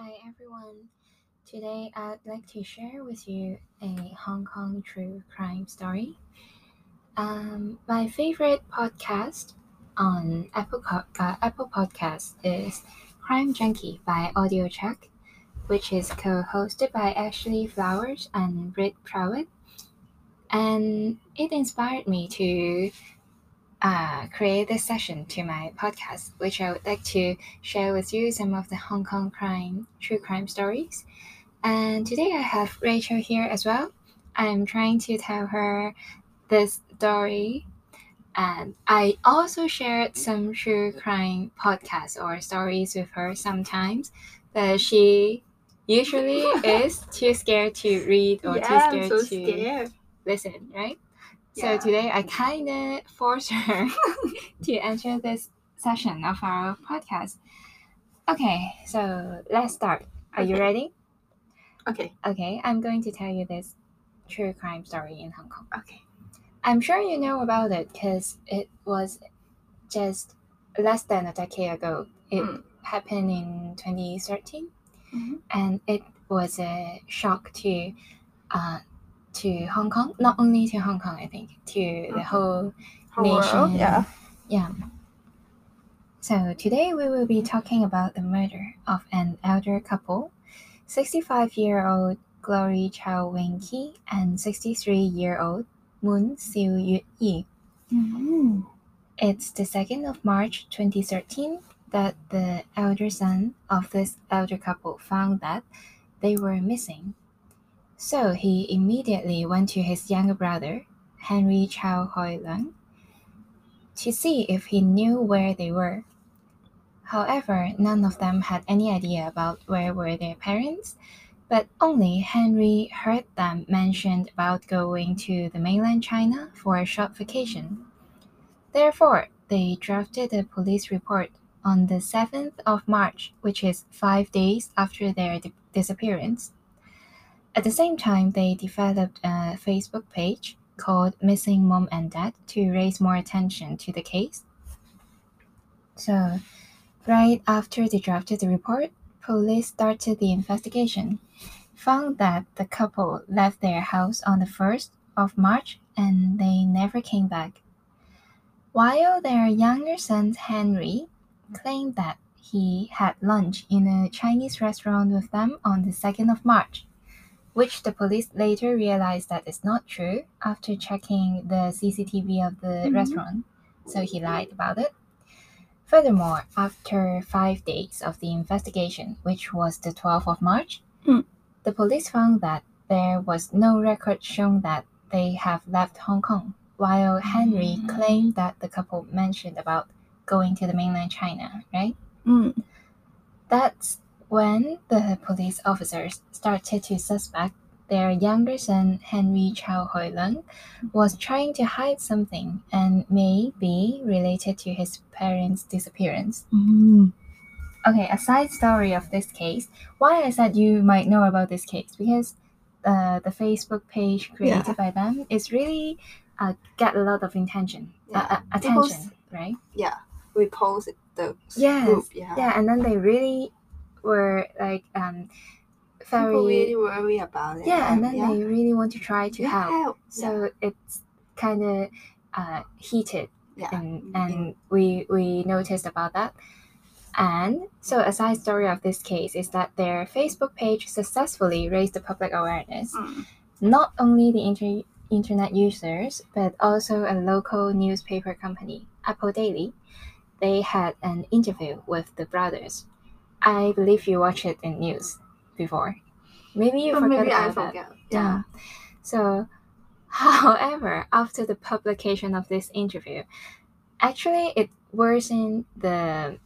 Hi everyone. Today I'd like to share with you a Hong Kong true crime story. Um, my favorite podcast on Apple uh, Apple Podcast is Crime Junkie by Audio Chuck, which is co-hosted by Ashley Flowers and Brit Prawat, and it inspired me to uh, create this session to my podcast, which I would like to share with you some of the Hong Kong crime, true crime stories. And today I have Rachel here as well. I'm trying to tell her this story. And I also shared some true crime podcasts or stories with her sometimes, but she usually is too scared to read or yeah, too scared so to scared. listen, right? Yeah. So today I kind of forced her to enter this session of our podcast. Okay, so let's start. Are you ready? Okay. Okay, I'm going to tell you this true crime story in Hong Kong. Okay. I'm sure you know about it because it was just less than a decade ago. It Mm. happened in 2013 Mhm. and it was a shock to uh, to Hong Kong, not only to Hong Kong, I think, to the Mhm. whole Whole world, nation. yeah. Yeah. So today we will be talking about the murder of an elder couple, 65-year-old Glory Chow Wing Ki and 63-year-old Moon Siu Yu Yi. Mhm. It's the 2nd of March 2013 that the elder son of this elder couple found that they were missing. So he immediately went to his younger brother, Henry Chow Hoi Lung, to see if he knew where they were. However, none of them had any idea about where were their parents, but only Henry heard them mentioned about going to the mainland China for a short vacation. Therefore, they drafted a police report on the 7th of March, which is five days after their di- disappearance. At the same time, they developed a Facebook page called Missing Mom and Dad to raise more attention to the case. So, right after they drafted the report, police started the investigation, found that the couple left their house on the 1st of March and they never came back. While their younger son Henry claimed that he had lunch in a Chinese restaurant with them on the 2nd of March, which the police later realized that is not true after checking the CCTV of the Mhm. restaurant, so he lied about it. Furthermore, after five days of the investigation, which was the 12th of March, Mm. the police found that there was no record showing that they have left Hong Kong, while Henry Mm. claimed that the couple mentioned about going to the mainland China, right? Mm. That's when the police officers started to suspect their younger son, Henry Chow Hoi Lung, was trying to hide something and may be related to his parents' disappearance. Mm. Okay, a side story of this case. Why I said you might know about this case because uh, the Facebook page created Yeah. by them is really uh, get a lot of intention, uh, Yeah. uh, attention, right? Yeah. We posted the Yes, group. Yeah. Yeah, and then they really were like um very People really worry about it. yeah, and then yeah. they really want to try to help. help. So it's kind of uh, heated, yeah. and and we we noticed about that. And so a side story of this case is that their Facebook page successfully raised the public awareness, Mm. not only the inter- internet users, but also a local newspaper company, Apple Daily. They had an interview with the brothers. I believe you watched it in news before. Maybe you But forgot maybe I about that. forget. Yeah. Yeah. So, however, after the publication of this interview, actually it worsened the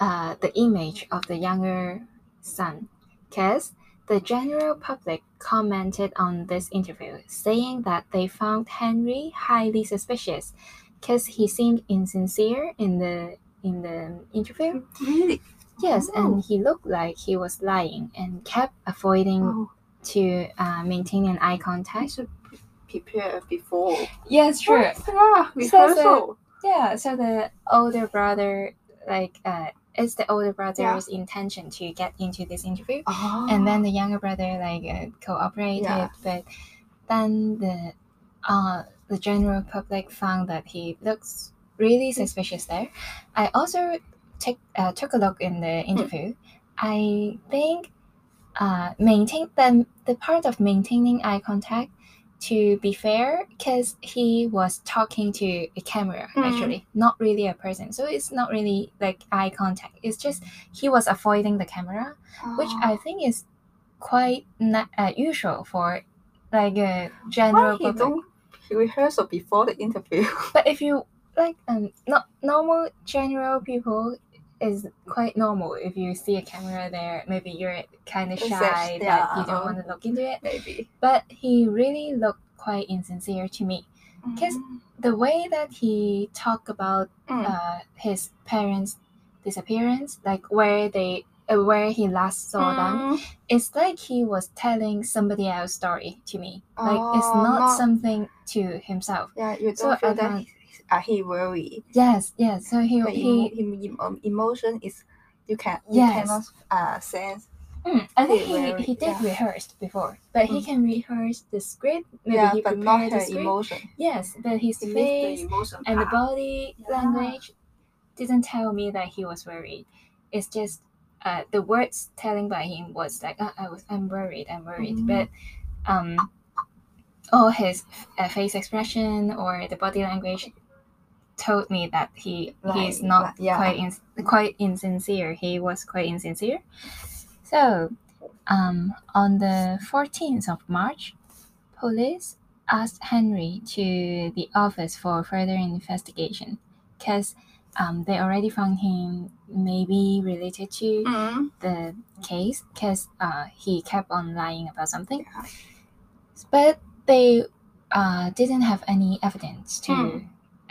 uh, the image of the younger son, because the general public commented on this interview, saying that they found Henry highly suspicious, because he seemed insincere in the in the interview. Really? Yes, Oh. and he looked like he was lying and kept avoiding Oh, to uh, maintain an eye contact. should pre- prepare before. Yes, What? Yeah. So the- Yeah, so the older brother like uh, it's the older brother's intention to get into this interview, Oh. and then the younger brother like uh, cooperated, Yeah. but then the uh the general public found that he looks really suspicious there. I also take uh, took a look in the interview. I think uh maintain the the part of maintaining eye contact to be fair because he was talking to a camera Mm. actually not really a person so it's not really like eye contact it's just he was avoiding the camera which Oh. I think is quite not uh, usual for like a general Why he public. don't rehearsal before the interview? But if you like um not normal general people is quite normal. If you see a camera there, maybe you're kind of shy that you don't want to look into it. Maybe. But he really looked quite insincere to me. 'Cause Mm. The way that he talked about Mm. uh, his parents' disappearance, like where they uh, where he last saw them, Mm. it's like he was telling somebody else's story to me. Like it's Oh, not, not- something to himself. Yeah, you don't So feel I that uh, he worry. Yes, yes. So he The he. him, um, emotion is you can you Yes. cannot uh sense. Mm, I think he he, he did yeah. rehearse before, but he Mm. can rehearse the script. Maybe yeah, he but not the script. emotion. Yes, but his He face the and the body Yeah. language didn't tell me that he was worried. It's just uh, the words telling by him was like, "Ah, I was, I'm worried, I'm worried. Mhm. But um, all his uh, face expression or the body language told me that he he's not yeah. quite in, quite insincere. He was quite insincere. So, um, on the 14th of March, police asked Henry to the office for further investigation because um, they already found him maybe related to Mm. the case because uh, he kept on lying about something. But they uh, didn't have any evidence to Hmm.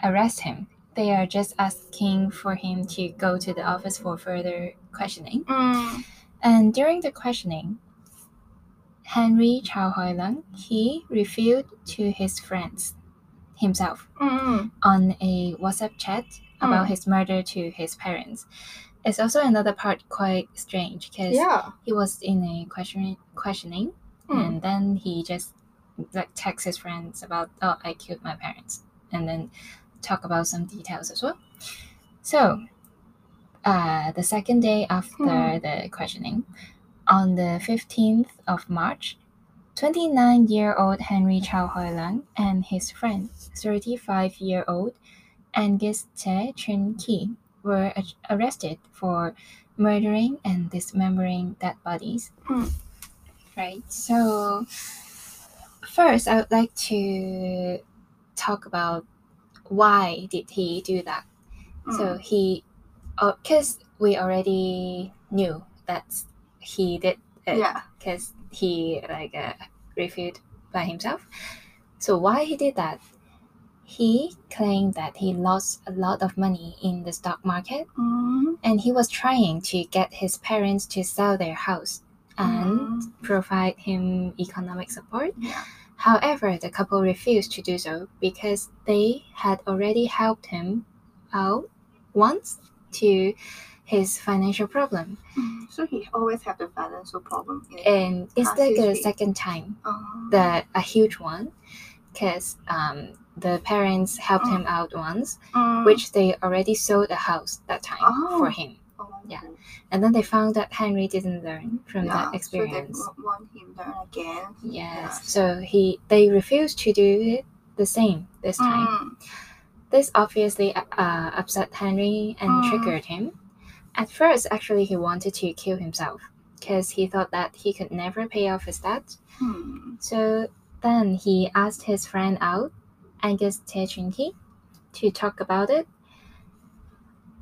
Arrest him. They are just asking for him to go to the office for further questioning. Mm. And during the questioning, Henry Chao Hoi Lung, he revealed to his friends himself Mm. on a WhatsApp chat about Mm. his murder to his parents. It's also another part quite strange because Yeah. he was in a questioning questioning Mm. and then he just like texts his friends about oh I killed my parents and then talk about some details as well. So uh, the second day after Hmm. the questioning, on the 15th of March, 29 year old Henry Chao Hoi Lang and his friend, 35 year old Angus Tse Chun Ki, were ar- arrested for murdering and dismembering dead bodies. Hmm. Right. So, first, I would like to talk about why did he do that. So Mm. he, because we already knew that he did it yeah. because he like uh, reviewed by himself. So why he did that? He claimed that he lost a lot of money in the stock market, Mm. and he was trying to get his parents to sell their house and Mm. provide him economic support. Yeah. However, the couple refused to do so because they had already helped him out once to his financial problem. Mm. So he always had the financial problem. And it's like a second time, Oh. the a huge one, because um, the parents helped him out once, Mm. which they already sold a house that time Oh. for him. Yeah. And then they found that Henry didn't learn from Yeah, that experience. So they wa- want him learn again. yes. So he they refused to do it the same this time. Mm. This obviously uh, upset Henry and Mm. triggered him. At first, actually, he wanted to kill himself because he thought that he could never pay off his debt. Hmm. So then he asked his friend out, Angus Tse Chun Ki, to talk about it.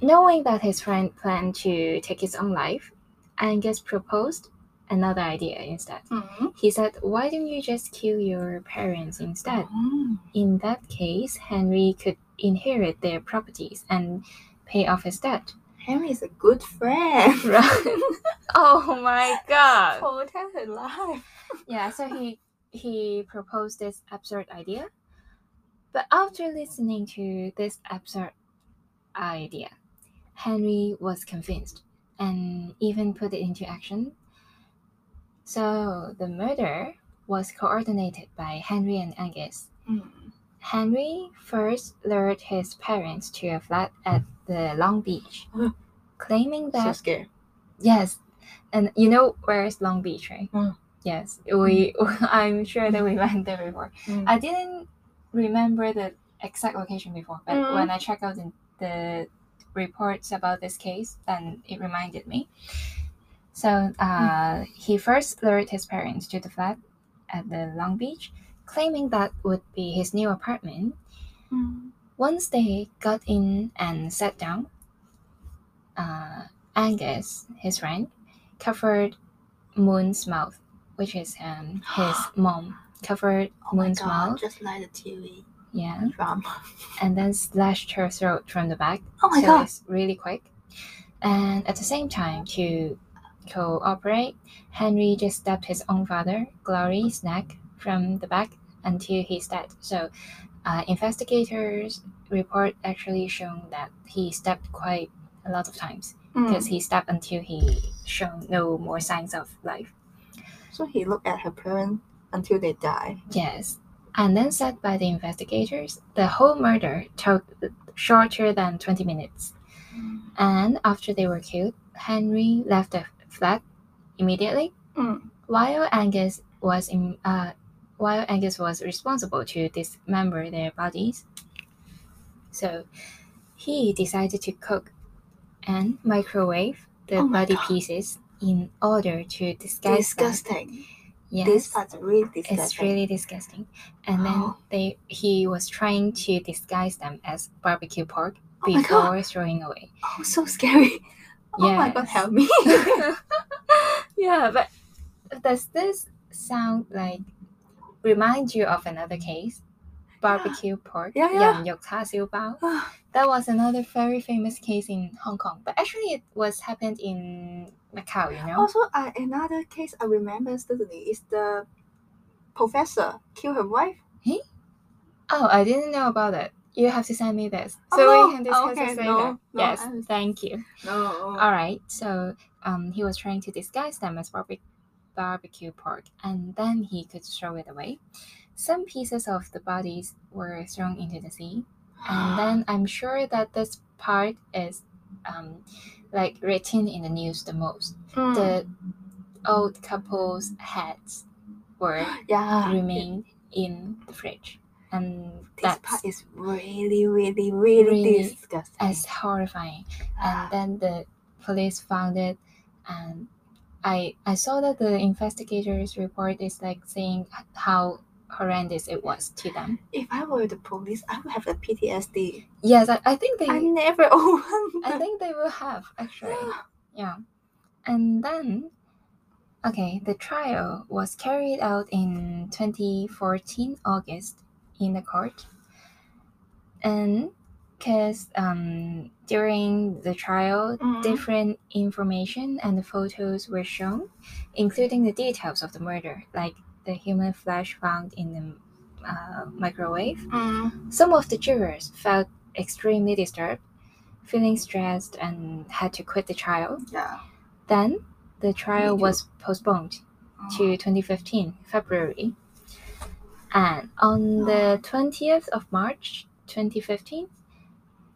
Knowing that his friend planned to take his own life, Angus proposed another idea instead. Mm. He said, Why don't you just kill your parents instead? Mm. In that case, Henry could inherit their properties and pay off his debt. Henry is a good friend. Right. oh my god. Protect her life. Yeah, so he he proposed this absurd idea. But after listening to this absurd idea, Henry was convinced and even put it into action. So the murder was coordinated by Henry and Angus. Mm. Henry first lured his parents to a flat at the Long Beach, claiming So that scared. yes, and you know where is Long Beach, right? Mm. Yes, we. I'm sure that we went there before. Mm. I didn't remember the exact location before, but Mm. when I checked out the reports about this case, then it reminded me. So uh, he first lured his parents to the flat at the Long Beach, claiming that would be his new apartment. Mm. Once they got in and sat down, uh, Angus, his friend, covered Moon's mouth, which is um, his mom, covered Oh Moon's god, mouth, just like the TV yeah, drama. and then slashed her throat from the back. Oh my so god. it's really quick. And at the same time, to cooperate, Henry just stabbed his own father, Glory's neck from the back until he's dead. So, uh, investigators report actually shown that he stabbed quite a lot of times because Mm. he stabbed until he shown no more signs of life. So he looked at her parents until they die. Yes. And then said by the investigators, the whole murder took shorter than 20 minutes. And after they were killed, Henry left the flat immediately, Mm. while Angus was in, uh, while Angus was responsible to dismember their bodies. So he decided to cook and microwave the Oh body God. pieces in order to disguise them. Yes. This part's really disgusting. It's really disgusting. And then they he was trying to disguise them as barbecue pork Oh before throwing away. Oh, so scary. Oh my god, help me. yeah, but does this sound like remind you of another case? barbecue pork, yeah, yeah. yam bao. that was another very famous case in Hong Kong, but actually it was happened in Macau, you know. Also, uh, another case I remember suddenly is the professor killed her wife. He? Oh, I didn't know about that. You have to send me this oh, so oh, we can discuss okay, this later. No, no, yes, thank you. No. All right. So, um, he was trying to disguise them as barbecue barbecue pork, and then he could throw it away. Some pieces of the bodies were thrown into the sea, and then I'm sure that this part is um, like written in the news the most. Mm. The old couple's heads were yeah. remained in the fridge, and This part is really, really, really, Really disgusting. as horrifying. and then the police found it and i i saw that the investigators report is like saying how horrendous it was to them if I were the police, I would have a PTSD. yes i, I think they I never opened. i think they will have actually yeah and then okay the trial was carried out in 2014 august in the court and because um, during the trial Mhm. different information and the photos were shown including the details of the murder like the human flesh found in the uh, microwave Mm. some of the jurors felt extremely disturbed feeling stressed and had to quit the trial Yeah. then the trial was postponed to 2015 February. And on the 20th of March 2015,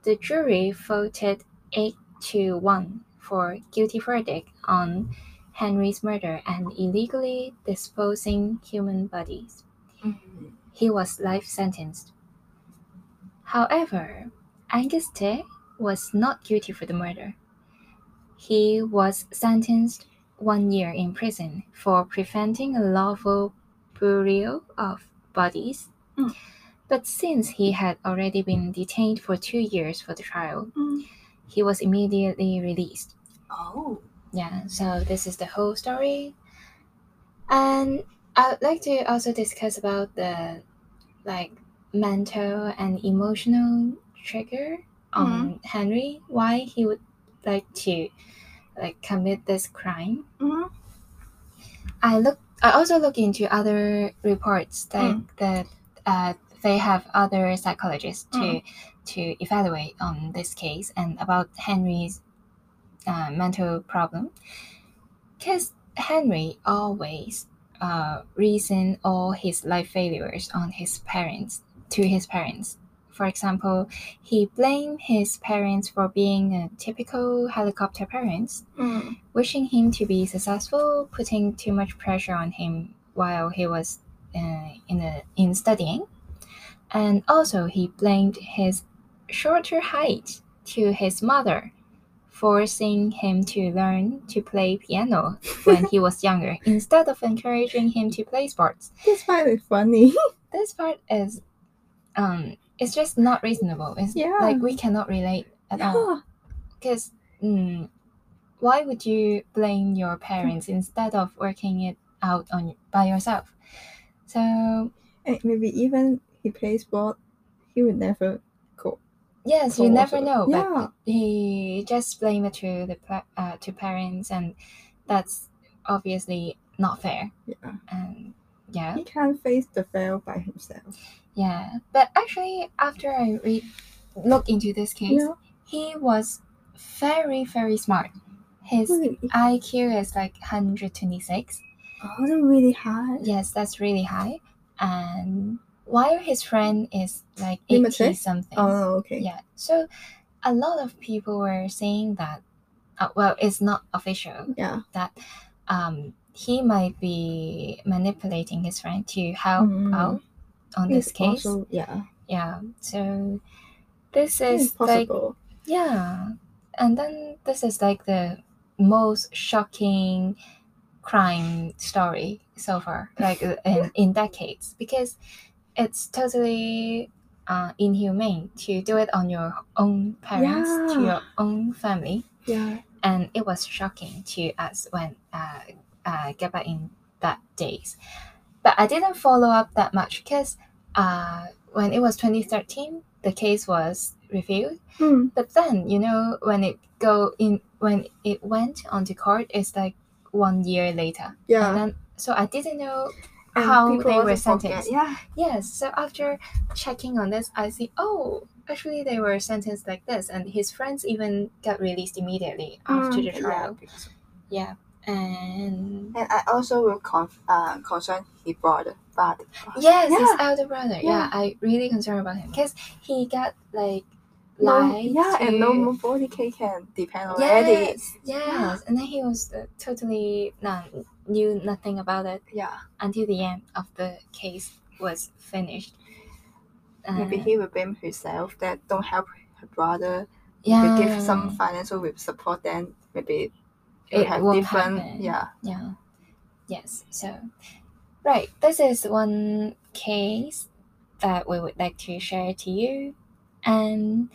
the jury voted 8 to 1 for guilty verdict on Henry's murder and illegally disposing human bodies. Mm. He was life sentenced. However, Angus was not guilty for the murder. He was sentenced one year in prison for preventing a lawful burial of bodies. Mm. But since he had already been detained for two years for the trial, Mm. he was immediately released. Oh. Yeah, so this is the whole story. And I'd like to also discuss about the like mental and emotional trigger on Henry, why he would like to like commit this crime. Mm. I look I also look into other reports like the uh, they have other psychologists to Mm. to evaluate on this case and about Henry's uh, mental problem. Because Henry always uh, reason all his life failures on his parents to his parents. For example, he blamed his parents for being a typical helicopter parents, Mm. wishing him to be successful, putting too much pressure on him while he was uh, in a, in studying, and also he blamed his shorter height to his mother, forcing him to learn to play piano when he was younger instead of encouraging him to play sports. This part is funny. This part is, um, it's just not reasonable. It's Yeah. like we cannot relate at all because mm, why would you blame your parents instead of working it out on by yourself so And maybe even he plays sport, he would never. Yes you never know Yeah. but he just blame it to the pa- uh, to parents and that's obviously not fair Yeah. and yeah He can't face the fail by himself. yeah but actually after i read look into this case Yeah. he was very very smart his Really? iq is like 126 Oh, that's really high. Yes, that's really high. And while his friend is like 80 something. Oh, okay. Yeah. So a lot of people were saying that, uh, well, it's not official, Yeah. that um, he might be manipulating his friend to help Mm. out on this case. Also, yeah. yeah. So this It's is like, possible. yeah. And then this is like the most shocking crime story so far, like in, in decades, because it's totally uh, inhumane to do it on your own parents, to your own family. yeah. And it was shocking to us when uh, uh, get back in that days. But I didn't follow up that much because uh, when it was 2013, the case was reviewed Hmm. but then you know when it go in when it went onto court it's like one year later Yeah. and then so i didn't know And how they were forget. sentenced. Yeah. yes so after checking on this i see oh actually they were sentenced like this and his friends even got released immediately after Mm, the trial Yeah, yeah and And I also will conf- uh, concern his brother. But yes his elder brother Yeah. yeah, i really concerned about him because he got like no, yeah, and no more body K can depend on Yes, yes. And then he was uh, totally no, knew nothing about it Yeah. until the end of the case was finished. Maybe Uh, he will blame himself that don't help her brother. yeah, give some financial support, then maybe it, have different. happen. Yeah. yeah, yes. So, right, this is one case that we would like to share to you, and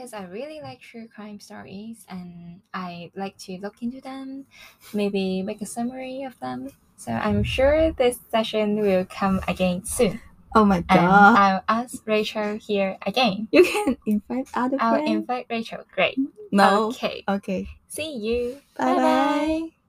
because I really like true crime stories, and I like to look into them, maybe make a summary of them. So I'm sure this session will come again soon, Oh my and god. I'll ask Rachel here again. you can invite other I'll friends. invite Rachel. Great. no. Okay. Okay. See you. Bye bye. Bye-bye.